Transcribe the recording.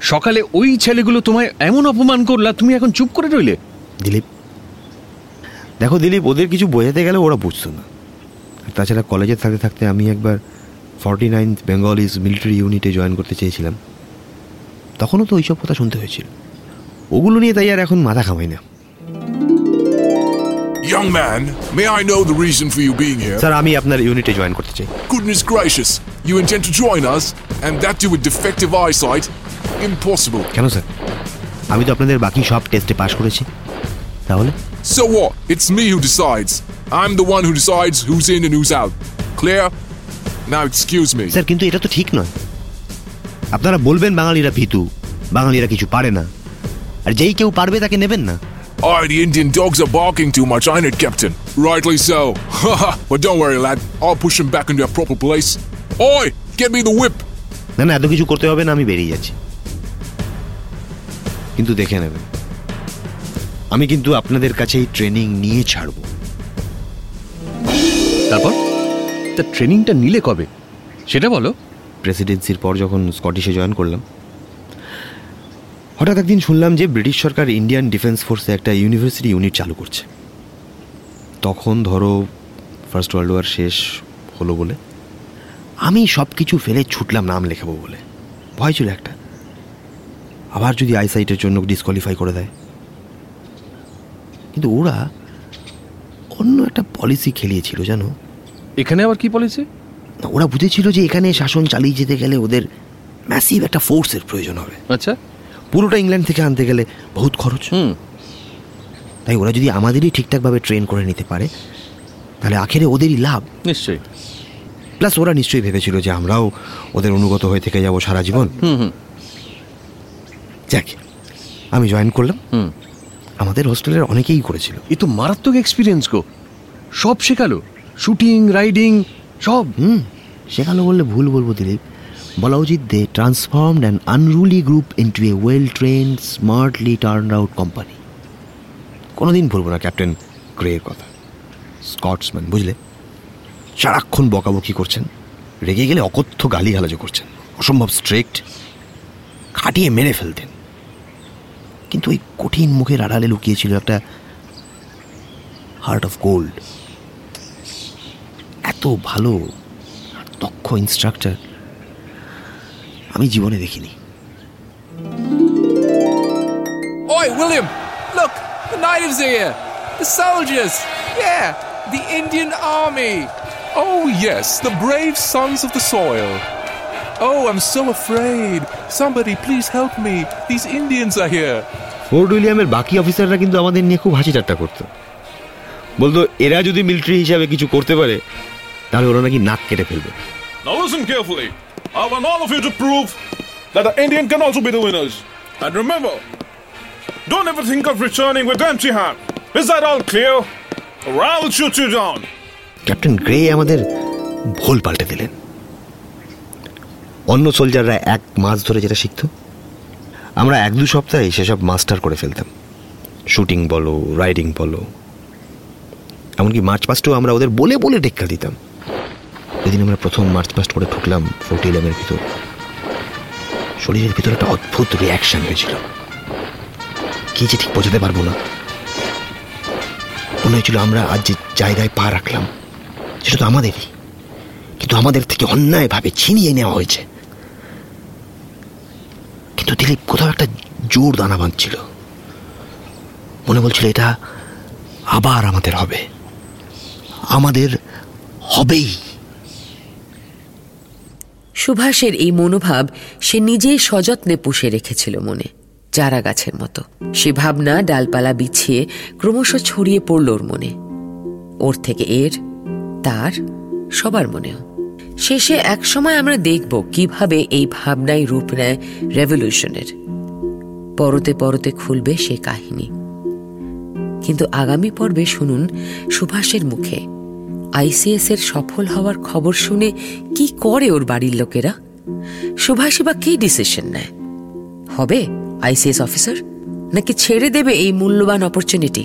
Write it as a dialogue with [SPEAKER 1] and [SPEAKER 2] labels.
[SPEAKER 1] সকালে ওই ছেলেগুলো তোমায় এমন অপমান করলা তুমি এখন চুপ করে রইলে?
[SPEAKER 2] দিলীপ দেখো দিলীপ ওদের কিছু বোঝাতে গেলে ওরা বুঝতো না। আর তাছাড়া কলেজে থাকতে থাকতে আমি একবার ফর্টি নাইনথ বেঙ্গলিজ মিলিটারি ইউনিটে জয়েন করতে চেয়েছিলাম। তখনও তো ওইসব কথা শুনতে হয়েছিল। ওগুলো নিয়ে তাই আর এখন মাথা খামাই না।
[SPEAKER 3] Young man, may I know the reason for you being here?
[SPEAKER 2] Sir আমি আপনার ইউনিটে জয়েন করতে চাই।
[SPEAKER 3] Goodness gracious, you intend to join us, and that too with defective eyesight? Impossible.
[SPEAKER 2] কেন স্যার আমি তো আপনাদের বাকি সব টেস্টে পাশ করেছি তাহলে
[SPEAKER 3] So what? It's me who decides. I'm the one who decides who's in and who's out. Clear? Now excuse me.
[SPEAKER 2] Sir কিন্তু এটা তো ঠিক নয় আপনারা বলবেন বাঙালিরা ভীতু বাঙালিরা কিছু পারে না আর যেই কেউ পারবে তাকে নেবেন না
[SPEAKER 3] Aye, the Indian dogs are barking too much, ain't it, Captain? Rightly so. But don't worry, lad. I'll push them back in their proper place. Oi, get me the whip.
[SPEAKER 2] না না এত কিছু করতে হবে না আমি বেরিয়ে যাচ্ছি কিন্তু দেখে নেবেন। আমি কিন্তু আপনাদের কাছেই ট্রেনিং নিয়ে ছাড়বো।
[SPEAKER 1] তারপর? তা ট্রেনিংটা নিলে কবে? সেটা বলো।
[SPEAKER 2] প্রেসিডেন্সির পর যখন স্কটিশে জয়েন করলাম হঠাৎ একদিন শুনলাম যে ব্রিটিশ সরকার ইন্ডিয়ান ডিফেন্স ফোর্সে একটা ইউনিভার্সিটি ইউনিট চালু করছে। তখন ধরো ফার্স্ট ওয়ার্ল্ড ওয়ার শেষ হলো বলে আমি সব কিছু ফেলে ছুটলাম নাম লেখাবো বলে। ভয় ছিল একটা। আবার যদি আইসাইটের জন্য ডিসকোয়ালিফাই করে দেয়। কিন্তু ওরা অন্য একটা পলিসি খেলিয়েছিল জানো?
[SPEAKER 1] এখানে আবার কি পলিসি
[SPEAKER 2] না, ওরা বুঝেছিল যে এখানে শাসন চালিয়ে যেতে গেলে ওদের ম্যাসিভ একটা ফোর্সের প্রয়োজন হবে।
[SPEAKER 1] আচ্ছা।
[SPEAKER 2] পুরোটা ইংল্যান্ড থেকে আনতে গেলে বহুত খরচ।
[SPEAKER 1] হুম।
[SPEAKER 2] তাই ওরা যদি আমাদেরই ঠিকঠাকভাবে ট্রেন করে নিতে পারে তাহলে আখেরে ওদেরই লাভ।
[SPEAKER 1] নিশ্চয়ই।
[SPEAKER 2] প্লাস ওরা নিশ্চয়ই ভেবেছিল যে আমরাও ওদের অনুগত হয়ে থেকে যাব সারা জীবন।
[SPEAKER 1] হুম হুম।
[SPEAKER 2] যাক আমি জয়েন করলাম।
[SPEAKER 1] হুম।
[SPEAKER 2] আমাদের হোস্টেলের অনেকেই করেছিল।
[SPEAKER 1] এ তো মারাত্মক এক্সপিরিয়েন্স গো। সব শেখালো। শুটিং রাইডিং সব।
[SPEAKER 2] হুম শেখালো বললে ভুল বলব দিলীপ। বলা উচিত they transformed an unruly group into a well trained smartly turn out company কোনোদিন ভুলবো না ক্যাপ্টেন গ্রের কথা। স্কটসম্যান বুঝলে? সারাক্ষণ বকাবকি করছেন। রেগে গেলে অকথ্য গালি করছেন। অসম্ভব স্ট্রিক্ট খাটিয়ে মেরে ফেলতেন। কিন্তু ওই কঠিন মুখের আড়ালে লুকিয়েছিল একটা হার্ট অফ গোল্ড এত ভালো দক্ষ ইনস্ট্রাক্টর আমি জীবনে দেখিনি।
[SPEAKER 4] ওই William look the knives here the soldiers yeah the Indian army
[SPEAKER 3] oh yes the brave sons of the soil Oh, I'm so afraid. Somebody please help me. These Indians are here.
[SPEAKER 2] Fort উইলিয়ামের বাকি অফিসাররা কিন্তু আমাদের নিয়ে খুব হাসি ঠাট্টা করতো বলতো এরা যদি মিলিটারি হিসাবে কিছু করতে পারে তাহলে ওরা নাকি নাক কেটে ফেলবে
[SPEAKER 5] Now listen carefully. I want all of you to prove that the Indian can also be the winners. And remember, don't ever think of returning with empty hand. Is that all clear? Or I'll shoot you down.
[SPEAKER 2] Captain Grey আমাদের ভুল পাল্টে দিলেন অন্য সোলজাররা এক মাস ধরে যেটা শিখত, আমরা এক দু সপ্তাহে সেসব মাস্টার করে ফেলতাম। শুটিং বলো, রাইডিং বলো। এমনকি মার্চ পাস্টও আমরা ওদের বলে বলে টেক্কা দিতাম। যেদিন আমরা প্রথম মার্চ পাস্ট করে ঢুকলাম ফোর্ট ইলেভেনের ভিতর। শরীরের ভিতরে একটা অদ্ভুত রিয়াকশন হয়েছিল। কি যে ঠিক বোঝাতে পারব না। মনে হয়েছিল আমরা আজ যে জায়গায় পা রাখলাম, সেটা তো আমাদেরই। কিন্তু আমাদের থেকে অন্যায়ভাবে ছিনিয়ে নেওয়া হয়েছে। কিন্তু দিলীপ কোথাও একটা জোর দানা বাঁধছিল। মনে বলছিল, এটা আবার আমাদের হবে। আমাদের হবেই।
[SPEAKER 6] সুভাষের এই মনোভাব সে নিজেই সযত্নে পুষে রেখেছিল মনে, চারা গাছের মতো। সে ভাবনা ডালপালা বিছিয়ে ক্রমশ ছড়িয়ে পড়ল ওর মনে। ওর থেকে এর, তার, সবার মনেও। শেষে একসময় আমরা দেখব কীভাবে এই ভাবনাই রূপ নেয় রেভলিউশনের। পরতে পরতে খুলবে সে কাহিনী। কিন্তু আগামী পর্বে শুনুন সুভাষের মুখে। আইসিএস এর সফল হওয়ার খবর শুনে কি করে ওর বাড়ির লোকেরা? সুভাষই বা কি ডিসিশন নেয়? হবে আইসিএস অফিসার নাকি ছেড়ে দেবে এই মূল্যবান অপরচুনিটি